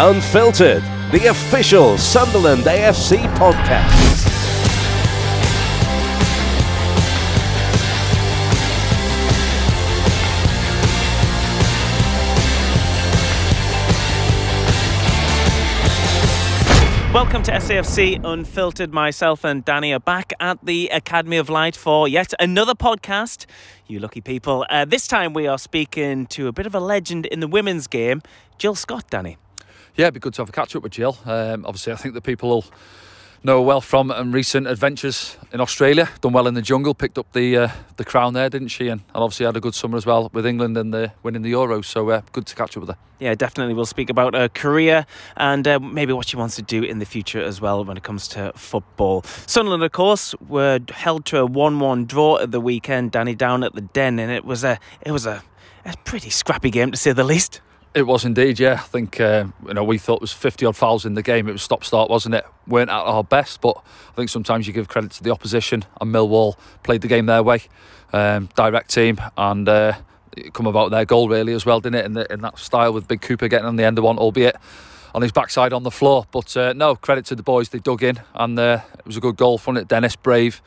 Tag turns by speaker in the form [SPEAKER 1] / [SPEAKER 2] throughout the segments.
[SPEAKER 1] Unfiltered, the official Sunderland AFC podcast.
[SPEAKER 2] Welcome to SAFC Unfiltered. Myself and Danny are back at the Academy of Light for yet another podcast. You lucky people. Uh, this time we are speaking to a bit of a legend in the women's game, Jill Scott, Danny.
[SPEAKER 3] Yeah, it'd be good to have a catch up with Jill. Um, obviously, I think the people will know well from um, recent adventures in Australia. Done well in the jungle, picked up the uh, the crown there, didn't she? And, and obviously had a good summer as well with England and the winning the Euros. So uh, good to catch up with her.
[SPEAKER 2] Yeah, definitely. We'll speak about her career and uh, maybe what she wants to do in the future as well when it comes to football. Sunderland, of course, were held to a one-one draw at the weekend. Danny down at the Den, and it was a it was a, a pretty scrappy game to say the least.
[SPEAKER 3] It was indeed, yeah. I think uh, you know we thought it was fifty odd fouls in the game. It was stop start, wasn't it? weren't at our best, but I think sometimes you give credit to the opposition. And Millwall played the game their way, um, direct team, and uh, come about their goal really as well, didn't it? In, the, in that style with Big Cooper getting on the end of one, albeit on his backside on the floor. But uh, no, credit to the boys. They dug in, and uh, it was a good goal from it. Dennis Brave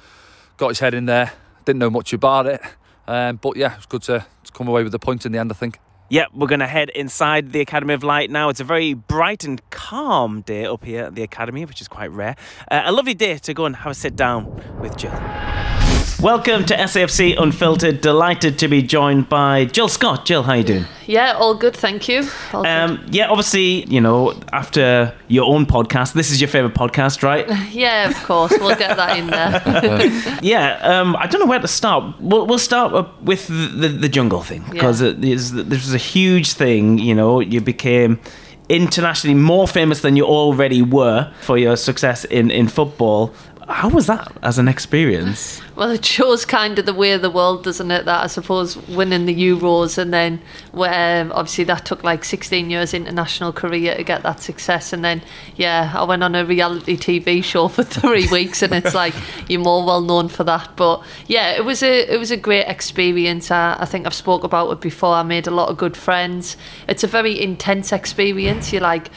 [SPEAKER 3] got his head in there. Didn't know much about it, um, but yeah, it was good to, to come away with the point in the end. I think.
[SPEAKER 2] Yeah, we're going to head inside the Academy of Light now. It's a very bright and calm day up here at the Academy, which is quite rare. Uh, a lovely day to go and have a sit down with Jill. Welcome to SAFC Unfiltered. Delighted to be joined by Jill Scott. Jill, how you doing?
[SPEAKER 4] Yeah, all good, thank you.
[SPEAKER 2] Um, yeah, obviously, you know, after your own podcast, this is your favourite podcast, right?
[SPEAKER 4] Yeah, of course, we'll get that in there.
[SPEAKER 2] yeah, um, I don't know where to start. We'll, we'll start with the, the, the jungle thing because
[SPEAKER 4] Yeah.
[SPEAKER 2] this was a huge thing. You know, you became internationally more famous than you already were for your success in, in football. How was that as an experience?
[SPEAKER 4] well, it shows kind of the way of the world, doesn't it? That I suppose winning the Euros and then um, obviously that took like 16 years international career to get that success. And then, yeah, I went on a reality TV show for three weeks and it's like you're more well known for that. But yeah, it was a it was a great experience. I, I think I've spoke about it before. I made a lot of good friends. It's a very intense experience. You're like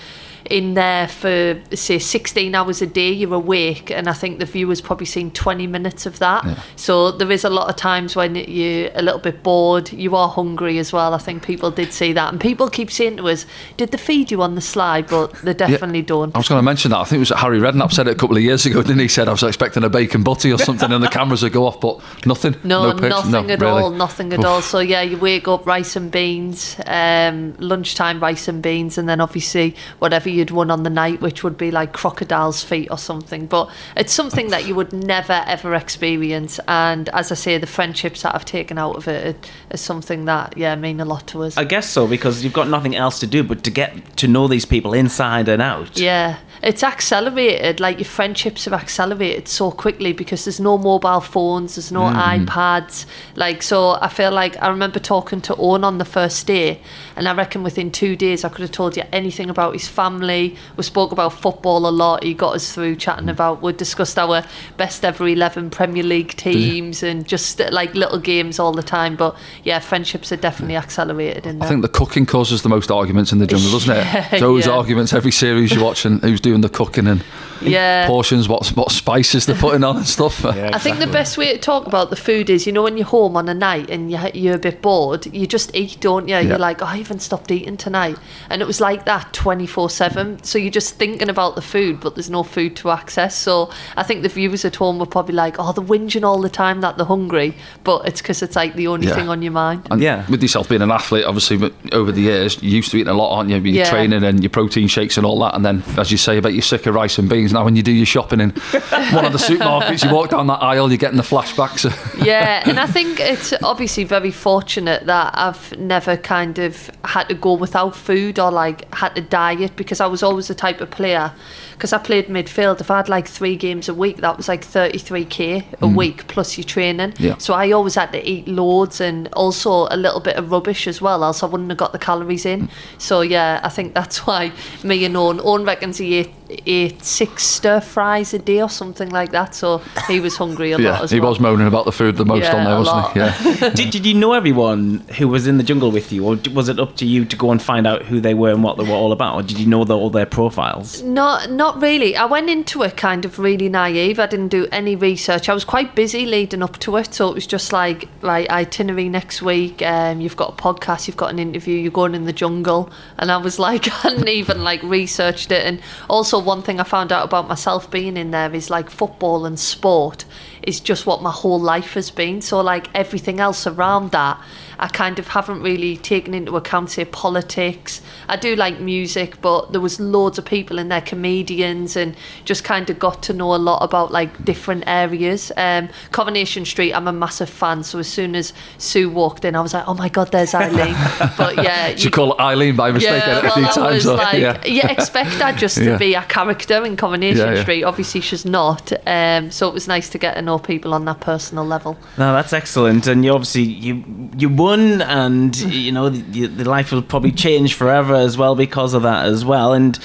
[SPEAKER 4] in there for say 16 hours a day you're awake and I think the viewers probably seen 20 minutes of that so there is a lot of times when you're a little bit bored you are hungry as well I think people did see that and people keep saying to us did they feed you on the slide but they definitely don't
[SPEAKER 3] I was going to mention that. I think it was Harry Redknapp said it a couple of years ago, didn't he? Said I was expecting a bacon butty or something, and the cameras would go off, but nothing.
[SPEAKER 4] No,
[SPEAKER 3] pics,
[SPEAKER 4] nothing
[SPEAKER 3] no,
[SPEAKER 4] at
[SPEAKER 3] really.
[SPEAKER 4] all, nothing at all. So yeah, you wake up rice and beans, um, lunchtime rice and beans, and then obviously whatever you'd won on the night, which would be like crocodile's feet or something. But it's something that you would never ever experience. And as I say, the friendships that I've taken out of it is something that yeah mean a lot to us.
[SPEAKER 2] I guess so because you've got nothing else to do but to get to know these people inside and out.
[SPEAKER 4] Yeah, it's accelerated. Like your friendships have accelerated so quickly because there's no mobile phones, there's no mm-hmm. iPads. Like, so I feel like I remember talking to Owen on the first day, and I reckon within two days I could have told you anything about his family. We spoke about football a lot. He got us through chatting mm. about. We discussed our best ever eleven Premier League teams and just like little games all the time. But yeah, friendships are definitely accelerated in there.
[SPEAKER 3] I think the cooking causes the most arguments in the jungle, doesn't it? Always
[SPEAKER 4] yeah.
[SPEAKER 3] arguments every series you watch and who's doing the cooking and
[SPEAKER 4] yeah.
[SPEAKER 3] portions, what what spices they're putting on and stuff.
[SPEAKER 4] I think the best way to talk about the food is, you know, when you're home on a night and you're, you're a bit bored, you just eat, don't you? You're like, oh, I haven't stopped eating tonight. And it was like that 24 7. So you're just thinking about the food, but there's no food to access. So I think the viewers at home were probably like, oh, they're whinging all the time that they're hungry. But it's because it's like the only
[SPEAKER 3] Yeah.
[SPEAKER 4] thing on your mind.
[SPEAKER 3] And
[SPEAKER 2] Yeah.
[SPEAKER 3] with yourself being an athlete, obviously, but over the years, you used to eating a lot, aren't you? Your
[SPEAKER 4] Yeah.
[SPEAKER 3] training and your protein shakes and all that. And then, as you say, about you're sick of rice and beans. Now, when you do your shopping in one of the supermarkets, you walk down that aisle, you're getting the flashbacks.
[SPEAKER 4] yeah, and I think it's obviously very fortunate that I've never kind of had to go without food or like had to diet because I was always the type of player. Because I played midfield, if I had like three games a week, that was like 33k a mm. week plus your training.
[SPEAKER 3] Yeah.
[SPEAKER 4] So I always had to eat loads and also a little bit of rubbish as well, else I wouldn't have got the calories in. Mm. So yeah, I think that's why me and Owen, Owen reckons he ate ate six stir fries a day or something like that. So he was hungry a lot
[SPEAKER 3] Yeah,
[SPEAKER 4] as
[SPEAKER 3] he
[SPEAKER 4] well.
[SPEAKER 3] was moaning about the food the most
[SPEAKER 4] Yeah,
[SPEAKER 3] on there, wasn't
[SPEAKER 4] lot.
[SPEAKER 3] he? Yeah.
[SPEAKER 2] did, did you know everyone who was in the jungle with you, or was it up to you to go and find out who they were and what they were all about, or did you know the, all their profiles?
[SPEAKER 4] Not, not really. I went into it kind of really naive. I didn't do any research. I was quite busy leading up to it, so it was just like, right, itinerary next week. Um, you've got a podcast, you've got an interview, you're going in the jungle, and I was like, I hadn't even like researched it. And also, one thing I found out about myself being in there is like football and sport is just what my whole life has been. So like everything else around that. I kind of haven't really taken into account, say, politics. I do like music, but there was loads of people in there, comedians, and just kind of got to know a lot about like different areas. Um, Coronation Street, I'm a massive fan, so as soon as Sue walked in, I was like, oh my god, there's Eileen. but yeah,
[SPEAKER 3] Did you call it Eileen by mistake
[SPEAKER 4] yeah,
[SPEAKER 3] a
[SPEAKER 4] well,
[SPEAKER 3] few
[SPEAKER 4] I
[SPEAKER 3] times?
[SPEAKER 4] was
[SPEAKER 3] or-
[SPEAKER 4] like,
[SPEAKER 3] yeah.
[SPEAKER 4] you expect that just to
[SPEAKER 3] Yeah.
[SPEAKER 4] be a character in Coronation
[SPEAKER 3] Yeah, yeah.
[SPEAKER 4] Street. Obviously, she's not. Um, so it was nice to get to know people on that personal level.
[SPEAKER 2] No, that's excellent, and you obviously you you won, and you know the, the life will probably change forever as well because of that as well. And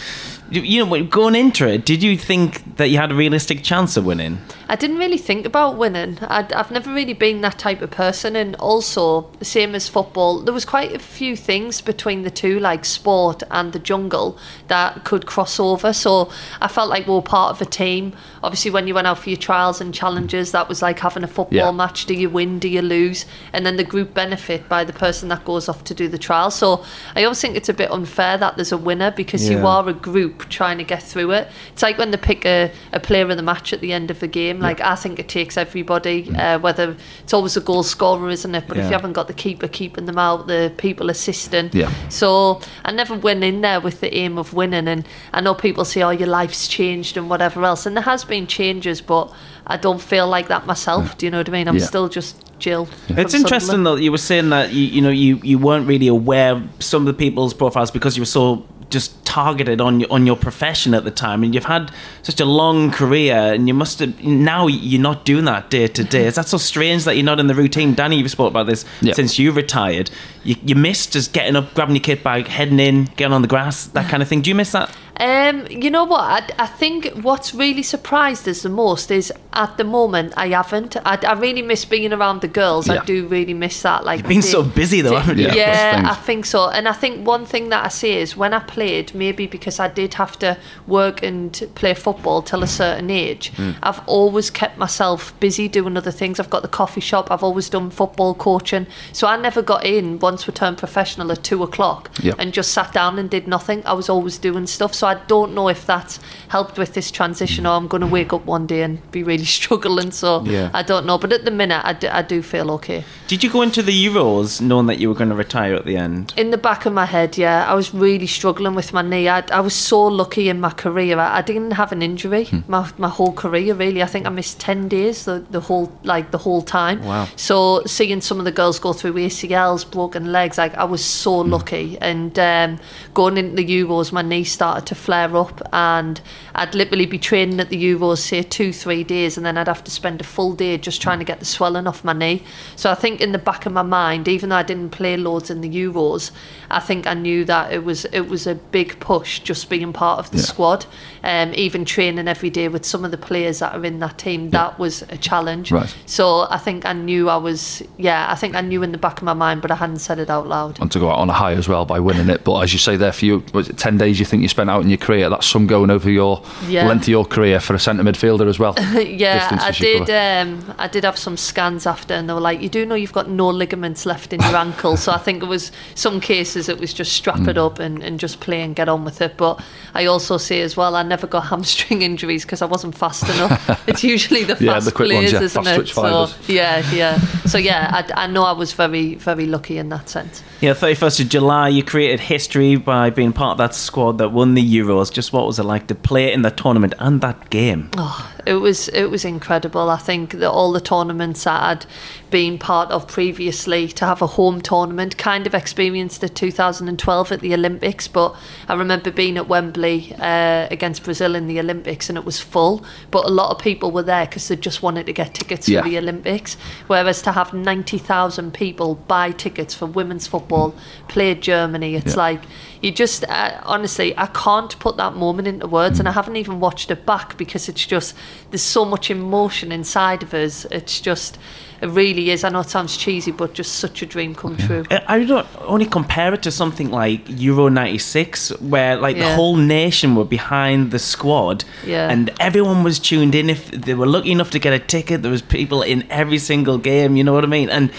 [SPEAKER 2] you- you know, going into it, did you think that you had a realistic chance of winning?
[SPEAKER 4] I didn't really think about winning. I'd, I've never really been that type of person. And also, same as football, there was quite a few things between the two, like sport and the jungle, that could cross over. So I felt like we were part of a team. Obviously, when you went out for your trials and challenges, that was like having a football
[SPEAKER 3] Yeah.
[SPEAKER 4] match. Do you win? Do you lose? And then the group benefit by the person that goes off to do the trial. So I always think it's a bit unfair that there's a winner because you are a group trying to get through it. It's like when they pick a, a player of the match at the end of the game. Like I think it takes everybody, uh, whether it's always a goal scorer, isn't it? But if you haven't got the keeper keeping them out, the people assisting.
[SPEAKER 3] Yeah.
[SPEAKER 4] So I never went in there with the aim of winning. And I know people say, "Oh, your life's changed" and whatever else, and there has been changes, but I don't feel like that myself. Do you know what I mean? I'm
[SPEAKER 3] Yeah.
[SPEAKER 4] still just Jill. from
[SPEAKER 2] It's interesting
[SPEAKER 4] Sunderland.
[SPEAKER 2] though. You were saying that you you know you you weren't really aware of some of the people's profiles because you were so just targeted on your on your profession at the time, and you've had such a long career, and you must have now you're not doing that day to day. Is that so strange that you're not in the routine? Danny, you've spoke about this since you retired. You, you miss just getting up, grabbing your kit bag, heading in, getting on the grass, that kind of thing. Do you miss that?
[SPEAKER 4] Um, you know what? I, I think what's really surprised us the most is at the moment I haven't. I, I really miss being around the girls.
[SPEAKER 3] Yeah.
[SPEAKER 4] I do really miss that. Like
[SPEAKER 2] You've been
[SPEAKER 4] the-
[SPEAKER 2] so busy though, haven't you?
[SPEAKER 3] Yeah.
[SPEAKER 4] Yeah, I think so. And I think one thing that I say is when I played, maybe because I did have to work and play football till a certain age,
[SPEAKER 3] Hmm.
[SPEAKER 4] I've always kept myself busy doing other things. I've got the coffee shop, I've always done football coaching. So I never got in once we turned professional at two o'clock
[SPEAKER 3] Yeah.
[SPEAKER 4] and just sat down and did nothing. I was always doing stuff. So I don't know if that's helped with this transition or I'm going to wake up one day and be really struggling. So
[SPEAKER 2] Yeah.
[SPEAKER 4] I don't know. But at the minute, I do, I do feel okay.
[SPEAKER 2] Did you go into the Euros knowing that you were going to retire at the end?
[SPEAKER 4] In the back of my head, yeah, I was really struggling with my knee. I, I was so lucky in my career. I, I didn't have an injury hmm. my, my whole career, really. I think I missed ten days the, the whole like the whole time.
[SPEAKER 2] Wow.
[SPEAKER 4] So seeing some of the girls go through ACLs, broken legs, like I was so lucky. And um, going into the Euros, my knee started to flare up, and I'd literally be training at the Euros, say two, three days, and then I'd have to spend a full day just trying to get the swelling off my knee. So I think in the back of my mind, even though I didn't play loads in the Euros, I think I knew that it was it was a big push just being part of the
[SPEAKER 3] Yeah.
[SPEAKER 4] squad. Um, even training every day with some of the players that are in that team, that was a challenge.
[SPEAKER 3] Right.
[SPEAKER 4] So I think I knew I was, yeah, I think I knew in the back of my mind, but I hadn't said it out loud.
[SPEAKER 3] and to go out on a high as well by winning it. But as you say there, for you, was it 10 days you think you spent out in your career? That's some going over your
[SPEAKER 4] Yeah.
[SPEAKER 3] length of your career for a centre midfielder as well.
[SPEAKER 4] yeah, I did. Um, I did have some scans after, and they were like, "You do know you've got no ligaments left in your ankle." So I think it was some cases it was just strap it up and, and just play and get on with it. But I also say as well, I never got hamstring injuries because I wasn't fast enough. it's usually the fast
[SPEAKER 3] Yeah, the quick
[SPEAKER 4] players,
[SPEAKER 3] ones, yeah,
[SPEAKER 4] isn't
[SPEAKER 3] fast
[SPEAKER 4] it?
[SPEAKER 3] twitch
[SPEAKER 4] So
[SPEAKER 3] fibres.
[SPEAKER 4] yeah, yeah. So yeah, I, I know I was very very lucky in that sense.
[SPEAKER 2] Yeah, 31st of July, you created history by being part of that squad that won the Euros. Just what was it like to play in the tournament and that game?
[SPEAKER 4] Oh, it was it was incredible. I think that all the tournaments I'd been part of previously to have a home tournament, kind of experienced it 2012 at the Olympics. But I remember being at Wembley uh, against Brazil in the Olympics, and it was full. But a lot of people were there because they just wanted to get tickets
[SPEAKER 5] Yeah.
[SPEAKER 4] for the Olympics. Whereas to have 90,000 people buy tickets for women's football, play Germany, it's
[SPEAKER 5] Yeah.
[SPEAKER 4] like you just uh, honestly I can't put that moment into words and I haven't even watched it back because it's just there's so much emotion inside of us it's just it really is I know it sounds cheesy but just such a dream come true
[SPEAKER 2] I- I don't only compare it to something like Euro '96, where like the whole nation were behind the squad,
[SPEAKER 4] Yeah.
[SPEAKER 2] and everyone was tuned in. If they were lucky enough to get a ticket, there was people in every single game. You know what I mean? And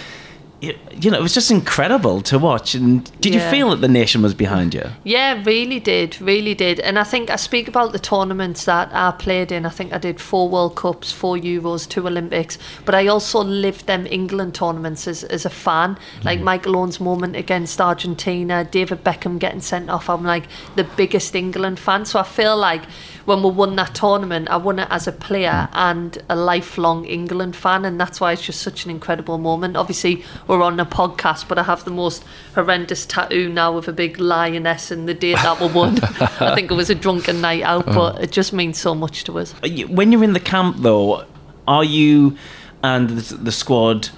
[SPEAKER 2] y- you know, it was just incredible to watch. And did you feel that the nation was behind you?
[SPEAKER 4] Yeah, really did, really did. And I think I speak about the tournaments that I played in. I think I did four World Cups, four Euros, two Olympics. But I also lived them England tournaments as, as a fan. Mm-hmm. Like Michael Owen's moment against Argentina, David Beckham getting sent off. I'm like the biggest England fan. So I feel like when we won that tournament, I won it as a player mm. and a lifelong England fan. And that's why it's just such an incredible moment. Obviously, we're on a podcast, but I have the most horrendous tattoo now with a big lioness and the date that we won. I think it was a drunken night out, oh. but it just means so much to us.
[SPEAKER 2] When you're in the camp, though, are you and the, the squad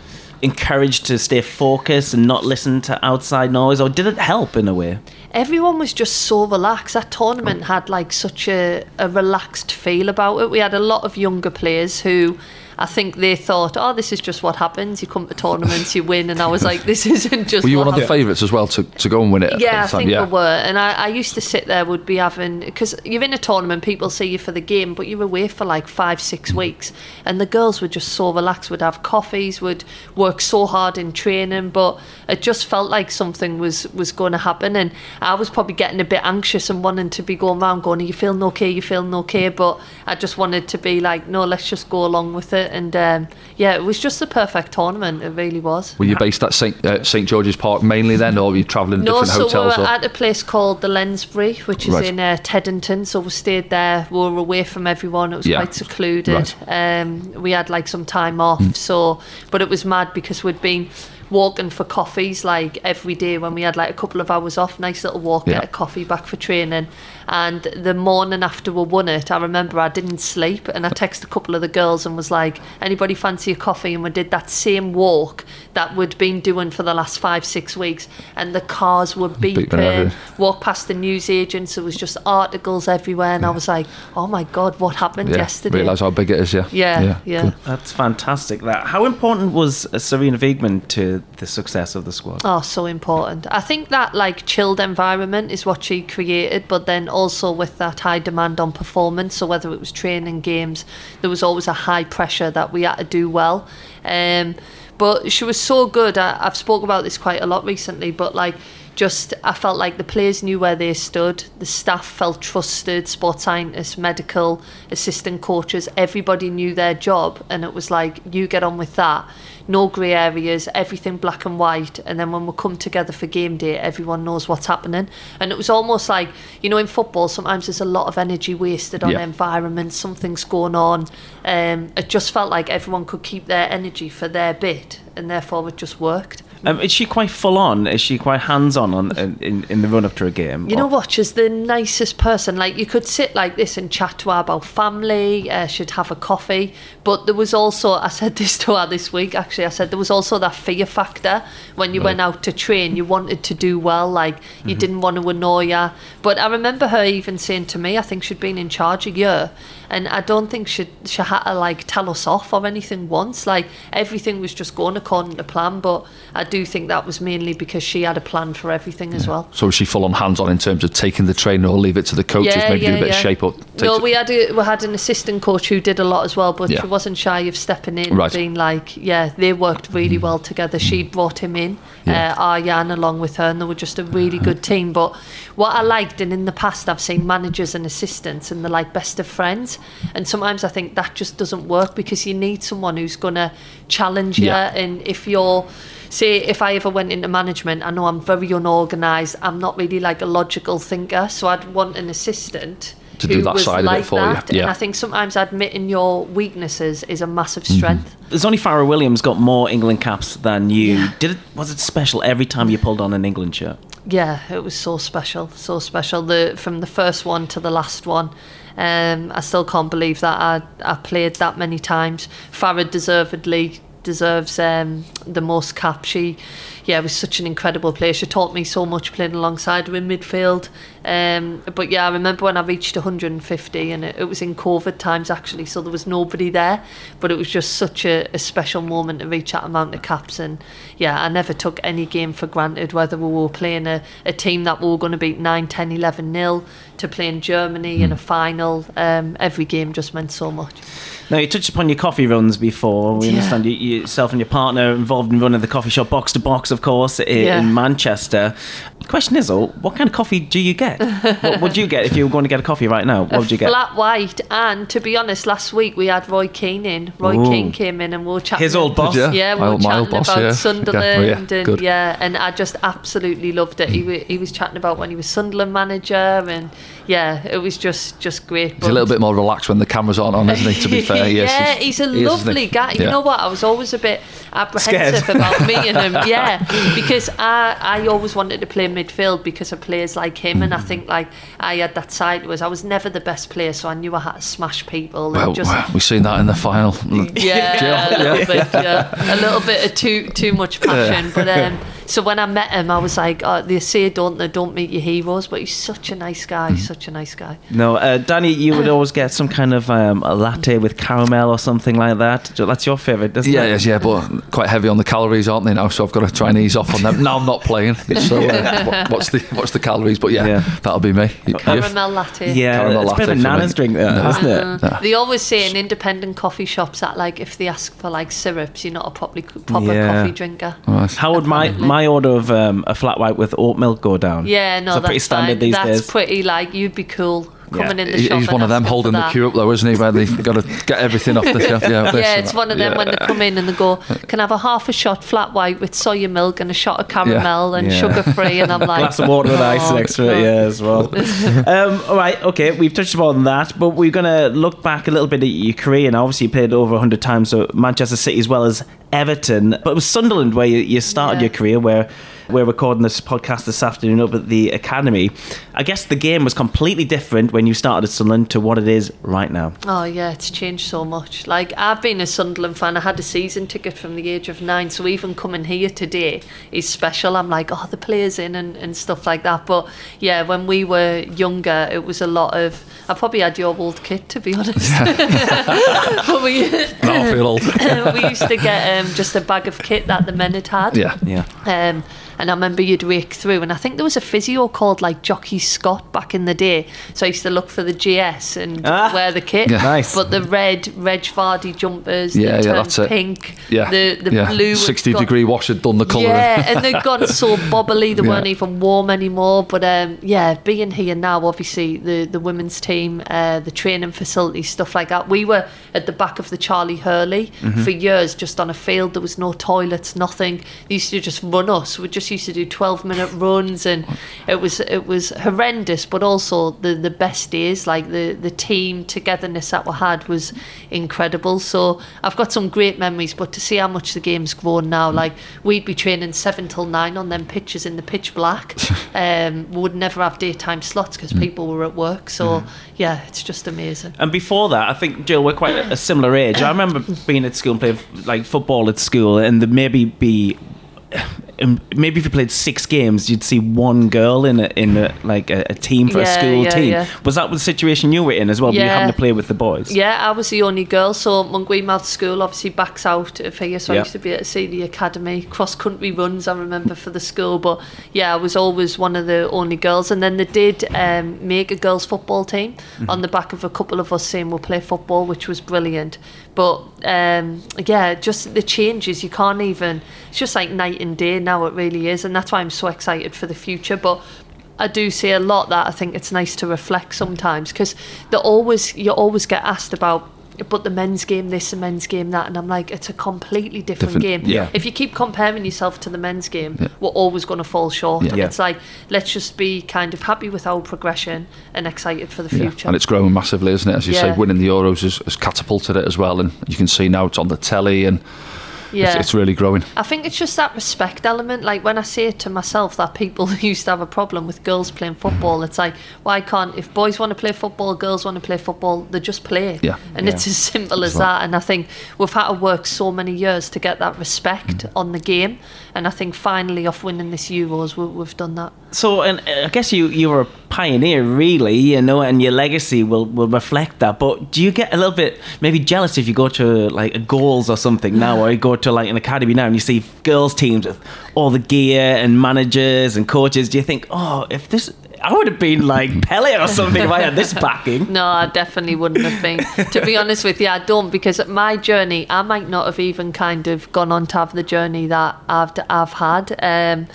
[SPEAKER 2] encouraged to stay focused and not listen to outside noise, or did it help in a way?
[SPEAKER 4] everyone was just so relaxed. That tournament oh. had like such a, a relaxed feel about it. We had a lot of younger players who I think they thought, oh, this is just what happens. You come to tournaments, you win. And I was like, this isn't just
[SPEAKER 5] Were you one of the favourites as well to, to go and win it? at
[SPEAKER 4] Yeah, I think
[SPEAKER 5] yeah.
[SPEAKER 4] we were. And I, I used to sit there, would be having, because you're in a tournament, people see you for the game, but you're away for like five, six mm. weeks. And the girls were just so relaxed, would have coffees, would work so hard in training, but it just felt like something was, was going to happen. And I was probably getting a bit anxious and wanting to be going around going, Are you feeling okay? you feeling okay? Mm. But I just wanted to be like, No, let's just go along with it. And um, yeah, it was just the perfect tournament. It really was.
[SPEAKER 5] Were you based at St uh, St George's Park mainly then, or were you travelling
[SPEAKER 4] No,
[SPEAKER 5] different
[SPEAKER 4] so
[SPEAKER 5] hotels?
[SPEAKER 4] we were
[SPEAKER 5] or?
[SPEAKER 4] at a place called the Lensbury, which is
[SPEAKER 5] Right.
[SPEAKER 4] in uh, Teddington. So we stayed there. We were away from everyone. It was
[SPEAKER 5] Yeah.
[SPEAKER 4] quite secluded.
[SPEAKER 5] Right.
[SPEAKER 4] Um, we had like some time off. So, but it was mad because we'd been walking for coffees like every day when we had like a couple of hours off. Nice little walk,
[SPEAKER 5] Yeah.
[SPEAKER 4] get a coffee back for training. And the morning after we won it, I remember I didn't sleep, and I texted a couple of the girls and was like, "Anybody fancy a coffee?" And we did that same walk that we'd been doing for the last five, six weeks, and the cars were
[SPEAKER 5] Beeping
[SPEAKER 4] beeping.
[SPEAKER 5] everything.
[SPEAKER 4] Walk past the news agents, there was just articles everywhere, and I was like, "Oh my god, what happened
[SPEAKER 5] yeah,
[SPEAKER 4] yesterday?"
[SPEAKER 5] realise how big it is. Yeah,
[SPEAKER 4] yeah, yeah.
[SPEAKER 5] good.
[SPEAKER 2] That's fantastic. That how important was uh, Sarina Wiegman to the success of the squad?
[SPEAKER 4] Oh, so important. I think that like chilled environment is what she created, but then also with that high demand on performance. So whether it was training games, there was always a high pressure that we had to do well. Um, but she was so good. I, I've spoke about this quite a lot recently, but like just I felt like the players knew where they stood. The staff felt trusted. Sports scientists, medical assistant coaches, everybody knew their job, and it was like you get on with that. No grey areas, everything black and white. And then when we come together for game day, everyone knows what's happening. And it was almost like you know in football sometimes there's a lot of energy wasted on
[SPEAKER 5] Yeah.
[SPEAKER 4] environment. Something's going on. Um, it just felt like everyone could keep their energy for their bit, and therefore it just worked.
[SPEAKER 2] Um, is she quite full on? Is she quite hands on on in, in the run up to a game?
[SPEAKER 4] You know what? She's the nicest person. Like you could sit like this and chat to her about family. Uh, she'd have a coffee, but there was also I said this to her this week. Actually, I said there was also that fear factor when you went out to train. You wanted to do well. Like you didn't want to annoy her. But I remember her even saying to me, I think she'd been in charge a year, and I don't think she she had to like tell us off or anything once. Like everything was just going according to plan. But I do think that was mainly because she had a plan for everything as well.
[SPEAKER 5] So was she full on hands on in terms of taking the training, or leave it to the coaches, maybe do a bit of shape up?
[SPEAKER 4] No, we had a, we had an assistant coach who did a lot as well, but
[SPEAKER 5] Yeah.
[SPEAKER 4] she wasn't shy of stepping in,
[SPEAKER 5] Right. Mm.
[SPEAKER 4] being like, yeah, they worked really well together. She brought him in,
[SPEAKER 5] Yeah.
[SPEAKER 4] uh, along with her, and they were just a really good team. But what I liked, and in the past I've seen managers and assistants, and they're like best of friends, and sometimes I think that just doesn't work because you need someone who's gonna challenge you,
[SPEAKER 5] Yeah.
[SPEAKER 4] and if you're say if I ever went into management, I know I'm very unorganized. I'm not really like a logical thinker, so I'd want an assistant
[SPEAKER 3] to do that side
[SPEAKER 4] like
[SPEAKER 3] of it for
[SPEAKER 4] that.
[SPEAKER 3] you. Yeah.
[SPEAKER 4] And I think sometimes admitting your weaknesses is a massive strength.
[SPEAKER 3] Mm-hmm.
[SPEAKER 2] There's only Fara Williams got more England caps than you. Did it? Was it special every time you pulled on an England shirt?
[SPEAKER 4] Yeah, it was so special, so special. The from the first one to the last one. Um, I still can't believe that I, I played that many times. Fara deservedly deserves um, the most cap. She, yeah, was such an incredible player. She taught me so much playing alongside her in midfield. Um, but yeah, I remember when I reached 150, and it, it, was in COVID times actually, so there was nobody there. But it was just such a, a special moment to reach that amount of caps. And yeah, I never took any game for granted, whether we were playing a, a team that we were going to beat 9, 10, 11 nil to playing Germany mm. in a final. Um, every game just meant so much.
[SPEAKER 2] Now, you touched upon your coffee runs before. We yeah. understand you, yourself and your partner involved in running the coffee shop Box to Box, of course, in, yeah. in Manchester. The question is, though, what kind of coffee do you get? What would you get if you were going to get a coffee right now? What
[SPEAKER 4] a
[SPEAKER 2] would you get?
[SPEAKER 4] Flat white. And to be honest, last week we had Roy Keane in. Roy Ooh. Keane came in and we were chatting.
[SPEAKER 2] His old boss?
[SPEAKER 4] Yeah, yeah we were chatting boss, about yeah. Sunderland. Yeah. Oh, and yeah, and I just absolutely loved it. He, he was chatting about when he was Sunderland manager and yeah, it was just just great.
[SPEAKER 3] He's a little bit more relaxed when the camera's on, on isn't he? To be fair,
[SPEAKER 4] yes, yeah, he's, he's a he lovely is, guy. Yeah. You know what? I was always a bit apprehensive Scared. about meeting him. Yeah, because I I always wanted to play midfield because of players like him, mm. and I mm. think like I had that side was I was never the best player, so I knew I had to smash people.
[SPEAKER 3] Well,
[SPEAKER 4] just,
[SPEAKER 3] we've seen that in the final.
[SPEAKER 4] Yeah, a little bit. Yeah, a little bit of too too much passion, but um. So when I met him, I was like, oh, they say don't they don't meet your heroes, but he's such a nice guy, mm. Such a nice guy.
[SPEAKER 2] No, uh, Danny, you would always get some kind of um, a latte with caramel or something like that. That's your favourite, doesn't it?
[SPEAKER 3] yeah,
[SPEAKER 2] it?
[SPEAKER 3] Yes, yeah, but quite heavy on the calories, aren't they now? So I've got to try and ease off on them. now I'm not playing. So uh, what's the what's the calories? But yeah, yeah. that'll be me.
[SPEAKER 4] Caramel latte.
[SPEAKER 2] Yeah,
[SPEAKER 3] caramel
[SPEAKER 2] it's
[SPEAKER 3] latte
[SPEAKER 2] a bit of a nana's drink, there, no. isn't it?
[SPEAKER 4] Uh, They always say in independent coffee shops that like if they ask for like syrups, you're not a properly proper yeah. coffee drinker.
[SPEAKER 2] Nice. How would my my order of um, a flat white with oat milk go down.
[SPEAKER 4] Yeah, no, that's
[SPEAKER 2] pretty standard
[SPEAKER 4] fine.
[SPEAKER 2] these
[SPEAKER 4] that's
[SPEAKER 2] days.
[SPEAKER 4] That's pretty like you'd be cool coming yeah. in the
[SPEAKER 3] He's
[SPEAKER 4] shop.
[SPEAKER 3] He's one of them holding the queue up though, isn't he? Where they've got to get everything off the shelf.
[SPEAKER 4] Yeah, yeah it's one of them yeah. when they come in and they go, "Can I have a half a shot flat white with soya milk and a shot of caramel and sugar free?" And I'm like,
[SPEAKER 2] glass of water with oh, ice next to it, yeah, as well. um, all right, okay, we've touched upon that, but we're gonna look back a little bit at your career. And obviously, you played over 100 times, so Manchester City as well as Everton, but it was Sunderland where you, you started your career, where we're recording this podcast this afternoon up at the academy. I guess the game was completely different when you started at Sunderland to what it is right now.
[SPEAKER 4] Oh yeah, it's changed so much. Like I've been a Sunderland fan. I had a season ticket from the age of nine, so even coming here today is special. I'm like, oh, the players in and, and stuff like that. But yeah, when we were younger, it was a lot of. I probably had your old kit to be honest. but we,
[SPEAKER 3] I feel old.
[SPEAKER 4] we used to get um, just a bag of kit that the men had had.
[SPEAKER 3] Yeah,
[SPEAKER 2] yeah.
[SPEAKER 4] Um, and I remember you'd rake through, and I think there was a physio called like Jockey Scott back in the day. So I used to look for the GS and ah, wear the kit.
[SPEAKER 2] Yeah. Nice.
[SPEAKER 4] But the red Reg Vardy jumpers,
[SPEAKER 3] yeah,
[SPEAKER 4] yeah,
[SPEAKER 3] that's
[SPEAKER 4] pink,
[SPEAKER 3] it. Yeah,
[SPEAKER 4] the the
[SPEAKER 3] yeah.
[SPEAKER 4] blue,
[SPEAKER 3] sixty degree wash had done the colour.
[SPEAKER 4] Yeah, and they'd gone so bobbly, they yeah. weren't even warm anymore. But um, yeah, being here now, obviously the the women's team, uh, the training facilities, stuff like that. We were at the back of the Charlie Hurley mm-hmm. for years, just on a field. There was no toilets, nothing. They used to just run us. We just used to do twelve minute runs, and it was it was horrendous. But also the the best days, like the the team togetherness that we had, was incredible. So I've got some great memories. But to see how much the game's grown now, like we'd be training seven till nine on them pitches in the pitch black. um, we would never have daytime slots because mm. people were at work. So mm. yeah, it's just amazing.
[SPEAKER 2] And before that, I think Jill, we're quite a similar age. I remember being at school and playing like football at school, and there maybe be maybe if you played six games, you'd see one girl in a, in a, like a, a team for yeah, a school
[SPEAKER 4] yeah,
[SPEAKER 2] team.
[SPEAKER 4] Yeah.
[SPEAKER 2] Was that the situation you were in as well? Yeah. Were you having to play with the boys?
[SPEAKER 4] Yeah, I was the only girl. So Mount School obviously backs out of here, so I used to be at see the academy cross country runs. I remember for the school, but yeah, I was always one of the only girls. And then they did um, make a girls football team mm-hmm. on the back of a couple of us saying we'll play football, which was brilliant. But um, yeah, just the changes, you can't even, it's just like night and day now, it really is. And that's why I'm so excited for the future. But I do see a lot that I think it's nice to reflect sometimes because always, you always get asked about but the men's game this, the men's game that, and I'm like, it's a completely different,
[SPEAKER 5] Different-
[SPEAKER 4] game.
[SPEAKER 5] yeah.
[SPEAKER 4] If you keep comparing yourself to the men's game,
[SPEAKER 5] Yeah.
[SPEAKER 4] we're always going to fall short.
[SPEAKER 5] Yeah.
[SPEAKER 4] It's like let's just be kind of happy with our progression and excited for the
[SPEAKER 5] Yeah,
[SPEAKER 4] future.
[SPEAKER 5] and it's growing massively, isn't it? As you say, winning the Euros has, has catapulted it as well, and you can see now it's on the telly, and
[SPEAKER 4] yeah.
[SPEAKER 5] it's, it's really growing.
[SPEAKER 4] I think it's just that respect element. Like when I say it to myself that people used to have a problem with girls playing football, it's like, why can't, if boys want to play football, girls want to play football, they just play.
[SPEAKER 5] Yeah.
[SPEAKER 4] And it's as simple as
[SPEAKER 5] well.
[SPEAKER 4] that. And I think we've had to work so many years to get that respect mm. on the game. And I think finally, off winning this Euros, we, we've done that.
[SPEAKER 2] So, and uh, I guess you you were a pioneer, really, you know, and your legacy will will reflect that. But do you get a little bit maybe jealous if you go to like a goals or something now, or you go to like an academy now and you see girls teams with all the gear and managers and coaches? Do you think, oh, if this I would have been like Pele or something if I had this backing.
[SPEAKER 4] No, I definitely wouldn't have been. to be honest with you, I don't because my journey, I might not have even kind of gone on to have the journey that I've I've had. Um,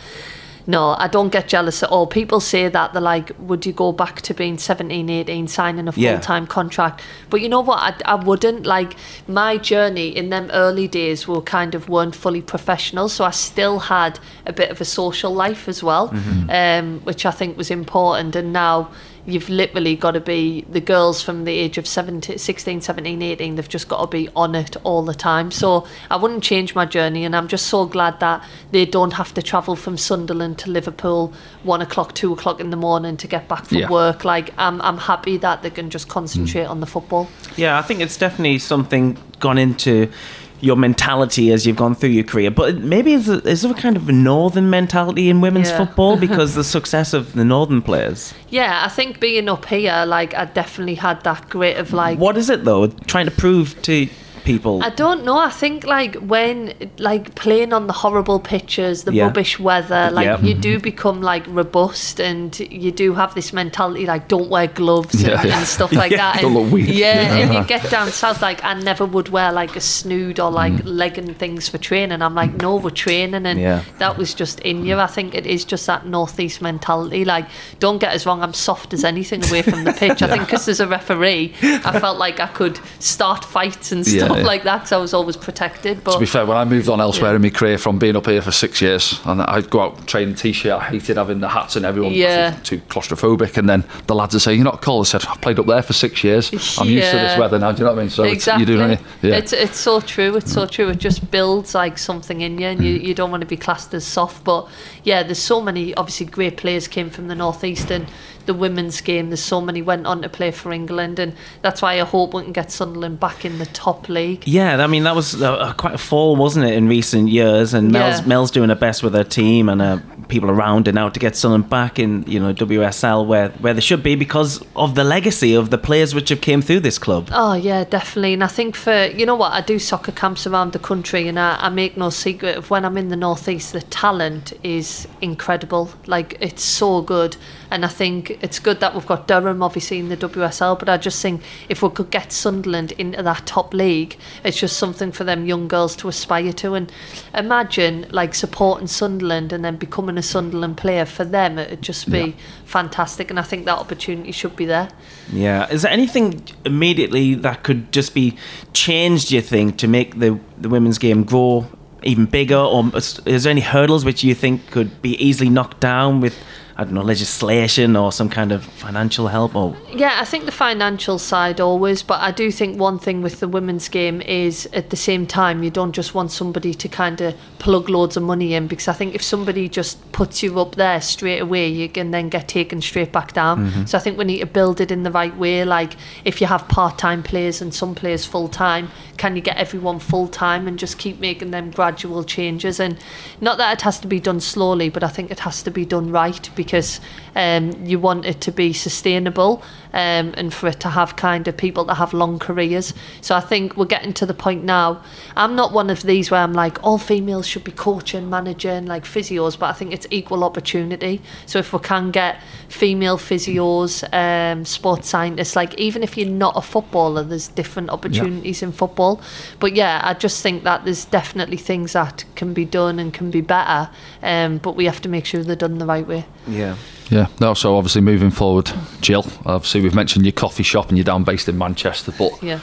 [SPEAKER 4] no, I don't get jealous at all. People say that they're like, would you go back to being 17, 18, signing a full
[SPEAKER 2] Yeah.
[SPEAKER 4] time contract? But you know what? I, I wouldn't. Like, my journey in them early days were kind of weren't fully professional. So I still had a bit of a social life as well, um, which I think was important. And now, you've literally got to be the girls from the age of 17, 16 17 18 they've just got to be on it all the time. So i wouldn't change my journey and i'm just so glad that they don't have to travel from sunderland to liverpool one o'clock two o'clock in the morning to get back from
[SPEAKER 5] Yeah.
[SPEAKER 4] work. Like i'm, I'm happy that they can just mm. concentrate on the football.
[SPEAKER 2] Yeah, I think it's definitely something gone into your mentality as you've gone through your career. But maybe is there, is there a kind of a northern mentality in women's
[SPEAKER 4] Yeah.
[SPEAKER 2] football because the success of the northern players?
[SPEAKER 4] yeah i think being up here like i definitely had that grit of like
[SPEAKER 2] What is it though? Trying to prove to people.
[SPEAKER 4] I don't know. I think like when like playing on the horrible pitches, the
[SPEAKER 2] Yeah.
[SPEAKER 4] rubbish weather, like
[SPEAKER 2] Yeah.
[SPEAKER 4] you do become like robust and you do have this mentality like don't wear gloves
[SPEAKER 5] Yeah,
[SPEAKER 4] and, and stuff like that.
[SPEAKER 5] Don't look weak.
[SPEAKER 4] Yeah, and you get down south like I never would wear like a snood or like
[SPEAKER 5] Mm.
[SPEAKER 4] legging things for training. I'm like no, we're training and that was just in you. I think it is just that northeast mentality. Like don't get us wrong, I'm soft as anything away from the pitch. I think because there's a referee, I felt like I could start fights and
[SPEAKER 5] Yeah,
[SPEAKER 4] stuff
[SPEAKER 5] yeah.
[SPEAKER 4] like that. So I was always protected. But
[SPEAKER 5] To be fair, when I moved on elsewhere
[SPEAKER 4] Yeah.
[SPEAKER 5] in my career from being up here for six years, and I'd go out training t-shirt, I hated having the hats and everyone
[SPEAKER 4] Yeah.
[SPEAKER 5] too claustrophobic. And then the lads would say, "You're not cold." I said, "I've played up there for six years. I'm used to this weather now." Do you know what I mean? So
[SPEAKER 4] exactly.
[SPEAKER 5] it's, you do? Yeah.
[SPEAKER 4] It's it's so true. It's so true. It just builds like something in you, and you, mm. you don't want to be classed as soft. But yeah, there's so many obviously great players came from the northeast and the women's game. There's so many went on to play for England, and that's why I hope we can get Sunderland back in the top league.
[SPEAKER 2] Yeah, I mean that was uh, quite a fall, wasn't it, in recent years? And Mel's,
[SPEAKER 4] Yeah.
[SPEAKER 2] Mel's doing her best with her team and uh, people around and now to get Sunderland back in, you know, WSL where where they should be because of the legacy of the players which have came through this club.
[SPEAKER 4] Oh yeah, definitely. And I think for you know what, I do soccer camps around the country, and I, I make no secret of when I'm in the northeast, the talent is incredible. Like it's so good, and I think it's good that we've got Durham obviously in the WSL. But I just think if we could get Sunderland into that top league, it's just something for them young girls to aspire to. And imagine like supporting Sunderland and then becoming a Sunderland player for them, it'd just be fantastic. And I think that opportunity should be there.
[SPEAKER 2] Yeah, is there anything immediately that could just be changed? Do you think to make the the women's game grow even bigger, or is there any hurdles which you think could be easily knocked down with? I don't know, legislation or some kind of financial help or
[SPEAKER 4] Yeah, I think the financial side always, but I do think one thing with the women's game is at the same time you don't just want somebody to kind of plug loads of money in because I think if somebody just puts you up there straight away, you can then get taken straight back down. Mm-hmm. So I think we need to build it in the right way. Like if you have part-time players and some players full-time, can you get everyone full-time and just keep making them gradual changes? And not that it has to be done slowly, but I think it has to be done right because because um, you want it to be sustainable um, and for it to have kind of people that have long careers. So I think we're getting to the point now. I'm not one of these where I'm like all females should be coaching, managing, like physios, but I think it's equal opportunity. So if we can get female physios, um, sports scientists, like even if you're not a footballer, there's different opportunities in football. But yeah, I just think that there's definitely things that can be done and can be better, um, but we have to make sure they're done the right way.
[SPEAKER 2] yeah.
[SPEAKER 5] Yeah, no, so obviously moving forward, Jill, obviously we've mentioned your coffee shop and you're down based in Manchester, but
[SPEAKER 4] Yeah.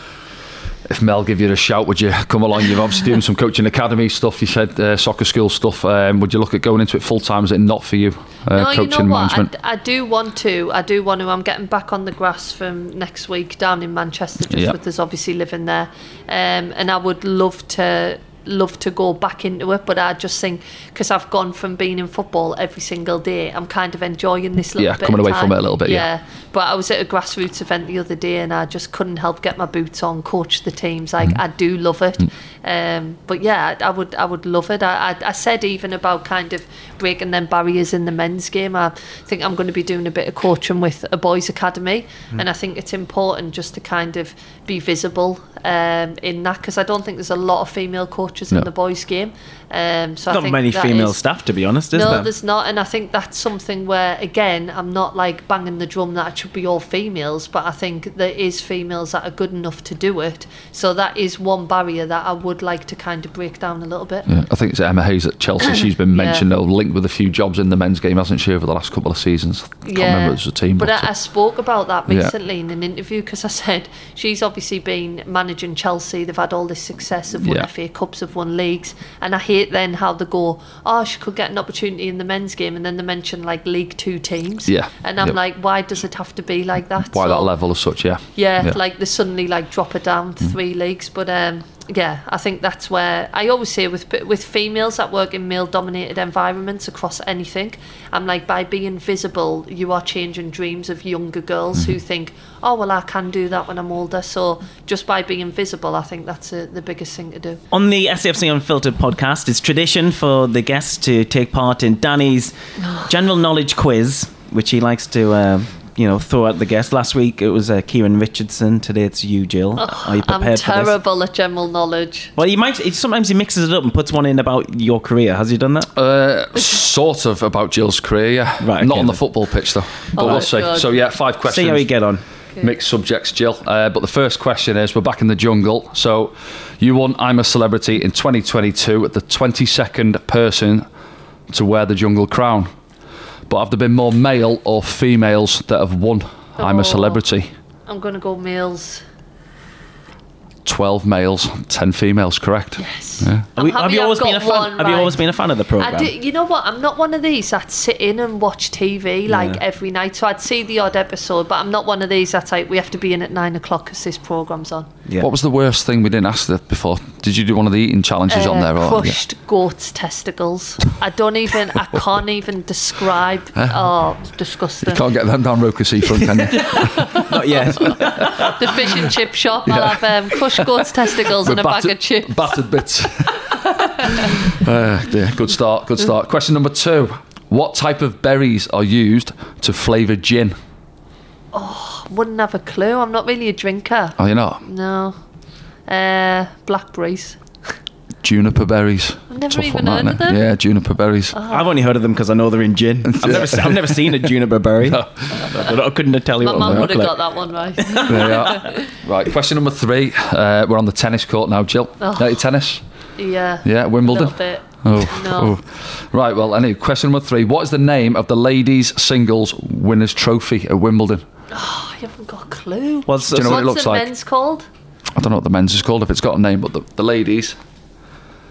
[SPEAKER 3] if Mel give you a shout, would you come along? You're obviously doing some coaching academy stuff. You said uh, soccer school stuff. Um, would you look at going into it full time? Is it not for you?
[SPEAKER 4] Uh, no, coaching you know? Management? I, I, do want to. I do want to. I'm getting back on the grass from next week down in Manchester, just with us obviously living there, um, and I would love to love to go back into it, but I just think because I've gone from being in football every single day, I'm kind of enjoying this little
[SPEAKER 3] yeah,
[SPEAKER 4] bit.
[SPEAKER 3] coming away
[SPEAKER 4] time.
[SPEAKER 3] from it a little bit.
[SPEAKER 4] Yeah. yeah. but I was at a grassroots event the other day, and I just couldn't help get my boots on, coach the teams. Like mm. I do love it, mm. um, but yeah, I, I, would I would love it. I, I, I said even about kind of breaking them barriers in the men's game. I think I'm going to be doing a bit of coaching with a boys' academy, mm. and I think it's important just to kind of be visible um, in that because I don't think there's a lot of female coaches no. in the boys' game. Um, so
[SPEAKER 2] not many female is, staff, to be honest, is
[SPEAKER 4] no,
[SPEAKER 2] there?
[SPEAKER 4] there's not, and I think that's something where again I'm not like banging the drum that it should be all females, but I think there is females that are good enough to do it. So that is one barrier that I would like to kind of break down a little bit.
[SPEAKER 3] Yeah, I think it's Emma Hayes at Chelsea. She's been mentioned yeah. linked with a few jobs in the men's game, hasn't she, over the last couple of seasons? I can't yeah. remember it was a team.
[SPEAKER 4] But, but I, I, spoke about that recently yeah. in an interview because I said she's obviously been managing Chelsea. They've had all this success, have won yeah. FA Cups, have won leagues, and I hate then how they go, oh, she could get an opportunity in the men's game, and then they mention like League Two teams.
[SPEAKER 3] Yeah.
[SPEAKER 4] And I'm yep. like, why does it have to be like that?
[SPEAKER 3] Why so, that level as such? Yeah.
[SPEAKER 4] Yeah, yeah. like they suddenly like drop it down mm. three leagues, but um, yeah, I think that's where I always say with with females that work in male dominated environments across anything, I'm like by being visible, you are changing dreams of younger girls mm-hmm. who think, oh well, I can do that when I'm older. So just by being visible, I think that's a, the biggest thing to do.
[SPEAKER 2] On the SAFC Unfiltered podcast, it's tradition for the guests to take part in Danny's general knowledge quiz, which he likes to. Uh, you know, throw out the guests. Last week it was uh, Kieran Richardson. Today it's you, Jill. Oh, Are you prepared
[SPEAKER 4] I'm terrible at general knowledge.
[SPEAKER 2] Well, he might. Sometimes he mixes it up and puts one in about your career. Has he done that?
[SPEAKER 3] Uh, sort of about Jill's career. Yeah, right. Not okay, on the football pitch though. But oh, we'll see. God. So yeah, five questions.
[SPEAKER 2] See how you get on.
[SPEAKER 3] Mixed subjects, Jill. Uh, but the first question is: We're back in the jungle. So, you won "I'm a Celebrity" in 2022 at the 22nd person to wear the jungle crown. But have there been more male or females that have won oh, I'm a oh, Celebrity?
[SPEAKER 4] I'm going to go males.
[SPEAKER 3] 12 males, 10 females, correct?
[SPEAKER 4] Yes. Yeah.
[SPEAKER 2] We, have you always been a fan? One, have right. you always been a fan of the program?
[SPEAKER 4] Do, you know what? I'm not one of these that sit in and watch TV like yeah. every night. So I'd see the odd episode, but I'm not one of these that's like we have to be in at nine o'clock because this program's on.
[SPEAKER 3] Yeah. What was the worst thing we didn't ask that before? Did you do one of the eating challenges uh, on there?
[SPEAKER 4] Or, crushed yeah. goat's testicles. I don't even. I can't even describe. oh, disgusting.
[SPEAKER 3] You can't get them down Roker Seafront, can
[SPEAKER 2] you? not yet.
[SPEAKER 4] the fish and chip shop. I'll have um, crushed goat's testicles and a battered, bag of chips.
[SPEAKER 3] Battered bits. uh, yeah, good start, good start. Question number two. What type of berries are used to flavour gin?
[SPEAKER 4] Oh, wouldn't have a clue. I'm not really a drinker.
[SPEAKER 3] Oh, you're not?
[SPEAKER 4] No. Uh, blackberries.
[SPEAKER 3] Juniper berries.
[SPEAKER 4] I've never Tough even one, heard of them.
[SPEAKER 3] Yeah, juniper berries.
[SPEAKER 2] Oh. I've only heard of them because I know they're in gin. I've, never, se- I've never seen a juniper berry. no. I couldn't tell you
[SPEAKER 4] My
[SPEAKER 2] what
[SPEAKER 4] mum would have got that one right.
[SPEAKER 3] there Right, question number three. Uh, we're on the tennis court now, Jill. Oh. tennis?
[SPEAKER 4] Yeah.
[SPEAKER 3] Yeah, Wimbledon.
[SPEAKER 4] Oh, no.
[SPEAKER 3] oh, right. Well, anyway, question number three. What is the name of the ladies' singles winners' trophy at Wimbledon?
[SPEAKER 4] Oh, I haven't got a clue.
[SPEAKER 3] What's, Do you know what it looks
[SPEAKER 4] the
[SPEAKER 3] like?
[SPEAKER 4] men's called?
[SPEAKER 3] I don't know what the men's is called if it's got a name, but the, the ladies.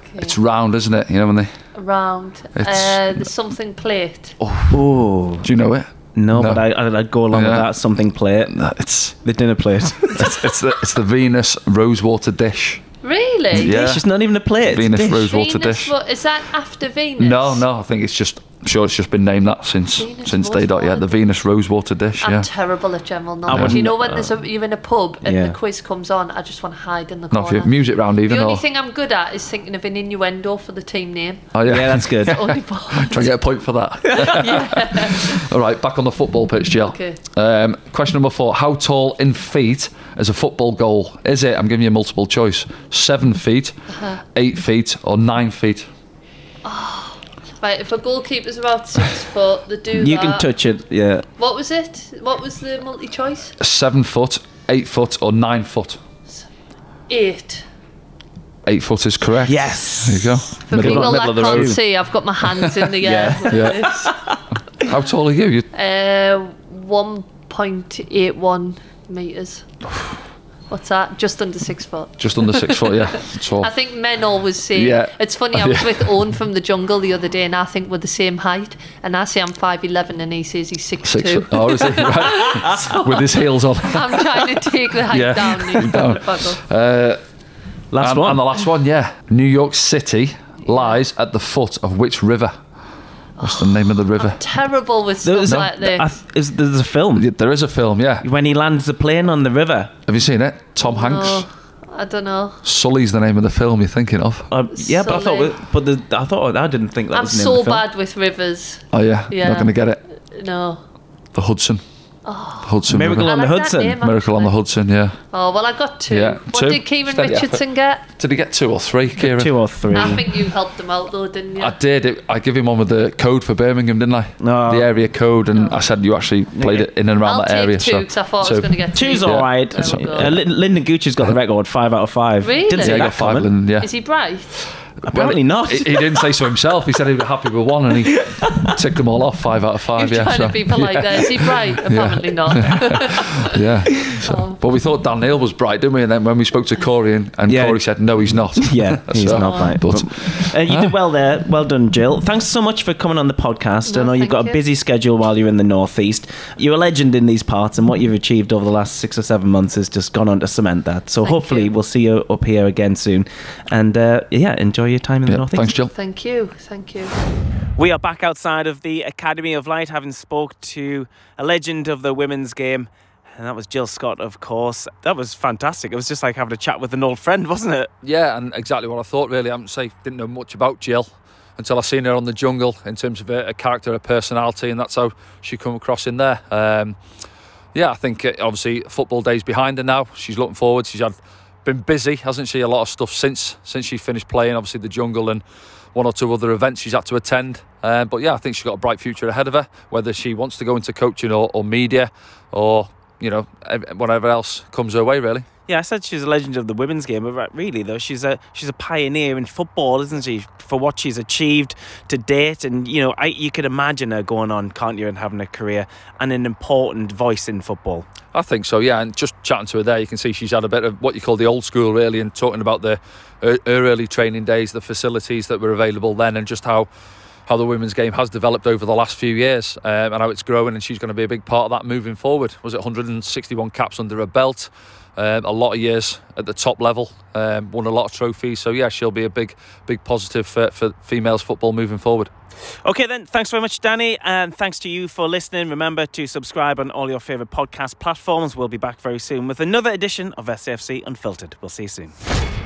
[SPEAKER 3] Okay. It's round, isn't it? You know when they.
[SPEAKER 4] Round. Uh, the something plate.
[SPEAKER 3] Oh. Do you know it?
[SPEAKER 2] No, no, but I, would go along yeah. with that something plate.
[SPEAKER 3] No, it's
[SPEAKER 2] the dinner plate.
[SPEAKER 3] it's, it's, the it's the Venus rosewater dish.
[SPEAKER 4] Really?
[SPEAKER 2] Yeah. It's just not even a plate.
[SPEAKER 3] Venus
[SPEAKER 2] dish.
[SPEAKER 3] rosewater dish.
[SPEAKER 4] Ro- is that after Venus?
[SPEAKER 3] No, no. I think it's just I'm sure it's just been named that since Venus since day dot. Yeah, the Venus Rosewater dish.
[SPEAKER 4] I'm
[SPEAKER 3] yeah.
[SPEAKER 4] terrible at general knowledge. You know when there's a, you're in a pub and yeah. the quiz comes on, I just want to hide in the corner.
[SPEAKER 3] Not for music round even.
[SPEAKER 4] The only
[SPEAKER 3] or?
[SPEAKER 4] thing I'm good at is thinking of an innuendo for the team name.
[SPEAKER 2] Oh yeah, yeah that's good.
[SPEAKER 3] Try and get a point for that. yeah. All right, back on the football pitch, Jill.
[SPEAKER 4] Okay.
[SPEAKER 3] Um, question number four: How tall in feet is a football goal? Is it? I'm giving you a multiple choice: seven feet, uh-huh. eight feet, or nine feet.
[SPEAKER 4] Oh. Right, if a goalkeeper's about six foot, they do
[SPEAKER 2] You
[SPEAKER 4] that.
[SPEAKER 2] can touch it, yeah.
[SPEAKER 4] What was it? What was the multi choice?
[SPEAKER 3] Seven foot, eight foot, or nine foot.
[SPEAKER 4] Eight.
[SPEAKER 3] Eight foot is correct.
[SPEAKER 2] Yes.
[SPEAKER 3] There you go.
[SPEAKER 4] For middle, people middle that can't see, I've got my hands in the air. yeah. yeah.
[SPEAKER 3] How tall are you? you...
[SPEAKER 4] Uh, 1.81 metres. What's that? Just under six foot.
[SPEAKER 3] Just under six foot, yeah. Tall.
[SPEAKER 4] I think men always say.
[SPEAKER 3] Yeah.
[SPEAKER 4] It's funny. I was with Owen from the jungle the other day, and I think we're the same height. And I say I'm five eleven, and he says he's six,
[SPEAKER 3] Six
[SPEAKER 4] two.
[SPEAKER 3] foot. Oh, is he? Right. With his heels on.
[SPEAKER 4] I'm trying to take the height
[SPEAKER 3] Yeah.
[SPEAKER 4] down. and
[SPEAKER 3] Down.
[SPEAKER 4] got the buckle.
[SPEAKER 3] Uh,
[SPEAKER 2] Last
[SPEAKER 3] and,
[SPEAKER 2] one.
[SPEAKER 3] and the last one, yeah. New York City lies at the foot of which river? What's the name of the river?
[SPEAKER 4] Terrible with
[SPEAKER 2] There
[SPEAKER 4] stuff
[SPEAKER 2] was
[SPEAKER 4] like
[SPEAKER 2] a,
[SPEAKER 4] this.
[SPEAKER 2] I th- is, there's a film
[SPEAKER 3] There is a film, yeah.
[SPEAKER 2] when he lands the plane on the river.
[SPEAKER 3] Have you seen it? Tom Hanks.
[SPEAKER 4] Oh, I don't know.
[SPEAKER 3] Sully's the name of the film you're thinking of.
[SPEAKER 2] Uh, yeah, but I thought,
[SPEAKER 4] Sully.
[SPEAKER 2] but the, I thought I didn't think that
[SPEAKER 4] I'm
[SPEAKER 2] was the name of
[SPEAKER 4] so
[SPEAKER 2] the film.
[SPEAKER 4] bad with rivers.
[SPEAKER 3] Oh yeah,
[SPEAKER 4] Yeah.
[SPEAKER 3] not going to get it.
[SPEAKER 4] No.
[SPEAKER 3] The Hudson. The Hudson
[SPEAKER 2] Miracle
[SPEAKER 3] River.
[SPEAKER 2] on the
[SPEAKER 4] like
[SPEAKER 2] Hudson.
[SPEAKER 4] name,
[SPEAKER 3] Miracle on the. Hudson, yeah.
[SPEAKER 4] Oh well, I got two.
[SPEAKER 3] Yeah,
[SPEAKER 4] What
[SPEAKER 3] two.
[SPEAKER 4] did Kieran
[SPEAKER 3] Steady effort.
[SPEAKER 4] Richardson get?
[SPEAKER 3] Did he get two or three, Kieran?
[SPEAKER 2] Two or three.
[SPEAKER 4] I think you helped him out though, didn't you?
[SPEAKER 3] I did. It, I give him one with the code for Birmingham, didn't I?
[SPEAKER 2] No.
[SPEAKER 3] The area code, and I said you actually played it in and around
[SPEAKER 4] I'll
[SPEAKER 3] that
[SPEAKER 4] take
[SPEAKER 3] area.
[SPEAKER 4] two
[SPEAKER 3] so
[SPEAKER 4] I thought I was going to get two.
[SPEAKER 2] Two's
[SPEAKER 3] Yeah.
[SPEAKER 2] all right.
[SPEAKER 3] That's
[SPEAKER 2] Uh, uh, Lynden Gucci's got the record, five out of five.
[SPEAKER 4] Really?
[SPEAKER 2] Didn't
[SPEAKER 3] Yeah,
[SPEAKER 2] see
[SPEAKER 3] he
[SPEAKER 2] that
[SPEAKER 3] got five,
[SPEAKER 2] coming.
[SPEAKER 3] and yeah.
[SPEAKER 4] Is he bright?
[SPEAKER 2] Apparently not.
[SPEAKER 3] He, he didn't say so himself. He said he'd be happy with one, and he ticked them all off. Five out of five.
[SPEAKER 4] You're
[SPEAKER 3] yeah,
[SPEAKER 4] trying
[SPEAKER 3] so,
[SPEAKER 4] to be polite there. Is he bright? Apparently not.
[SPEAKER 3] yeah. So, But we thought Dan Neil was bright, didn't we? And then when we spoke to Corey, and, and
[SPEAKER 2] Yeah.
[SPEAKER 3] Corey said no, he's not.
[SPEAKER 2] Yeah, he's
[SPEAKER 3] So,
[SPEAKER 2] not bright.
[SPEAKER 3] But
[SPEAKER 2] Uh, you did well there. Well done, Jill. Thanks so much for coming on the podcast. I know you've
[SPEAKER 4] thank
[SPEAKER 2] got a busy schedule while you're in the Northeast. You're a legend in these parts, and what you've achieved over the last six or seven months has just gone on to cement that. So
[SPEAKER 4] Thank
[SPEAKER 2] hopefully
[SPEAKER 4] you.
[SPEAKER 2] we'll see you up here again soon. And uh, yeah, enjoy your time in the
[SPEAKER 3] North
[SPEAKER 2] Northeast.
[SPEAKER 3] thanks, Jill.
[SPEAKER 4] Thank you. Thank you.
[SPEAKER 2] We are back outside of the Academy of Light, having spoke to a legend of the women's game. And that was Jill Scott, of course. That was fantastic. It was just like having a chat with an old friend, wasn't it?
[SPEAKER 3] Yeah, and exactly what I thought. Really, I haven't say didn't know much about Jill until I seen her on the jungle in terms of her, her character, her personality, and that's how she come across in there. Um, yeah, I think uh, obviously football days behind her now. She's looking forward. She's had been busy, hasn't she? A lot of stuff since since she finished playing. Obviously the jungle and one or two other events she's had to attend. Um, but yeah, I think she's got a bright future ahead of her. Whether she wants to go into coaching or, or media or you know whatever else comes her way, really.
[SPEAKER 2] Yeah, I said she's a legend of the women's game, but really though, she's a she's a pioneer in football, isn't she? For what she's achieved to date, and you know, I, you could imagine her going on, can't you, and having a career and an important voice in football.
[SPEAKER 3] I think so, yeah. And just chatting to her there, you can see she's had a bit of what you call the old school, really, and talking about the her, early training days, the facilities that were available then, and just how how the women's game has developed over the last few years, um, and how it's growing. And she's going to be a big part of that moving forward. Was it 161 caps under her belt? Um, a lot of years at the top level, um, won a lot of trophies. So yeah, she'll be a big, big positive for, for females football moving forward.
[SPEAKER 2] Okay, then, thanks very much, Danny, and thanks to you for listening. Remember to subscribe on all your favourite podcast platforms. We'll be back very soon with another edition of SFC Unfiltered. We'll see you soon.